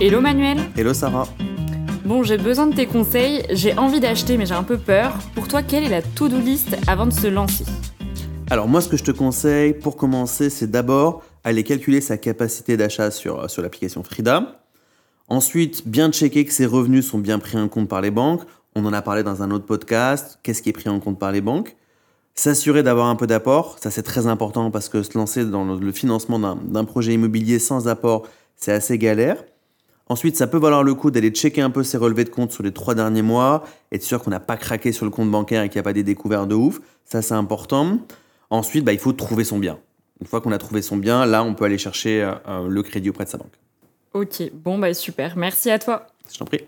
Hello Manuel Hello Sarah Bon, j'ai besoin de tes conseils, j'ai envie d'acheter mais j'ai un peu peur. Pour toi, quelle est la to-do list avant de se lancer Alors moi ce que je te conseille pour commencer c'est d'abord aller calculer sa capacité d'achat sur, sur l'application Frida. Ensuite, bien checker que ses revenus sont bien pris en compte par les banques. On en a parlé dans un autre podcast, qu'est-ce qui est pris en compte par les banques? S'assurer d'avoir un peu d'apport, ça c'est très important parce que se lancer dans le financement d'un projet immobilier sans apport, c'est assez galère. Ensuite, ça peut valoir le coup d'aller checker un peu ses relevés de compte sur les trois derniers mois, être sûr qu'on n'a pas craqué sur le compte bancaire et qu'il n'y a pas des découvertes de ouf. Ça, c'est important. Ensuite, bah, il faut trouver son bien. Une fois qu'on a trouvé son bien, là, on peut aller chercher euh, le crédit auprès de sa banque. Ok, bon, bah super. Merci à toi. Je t'en prie.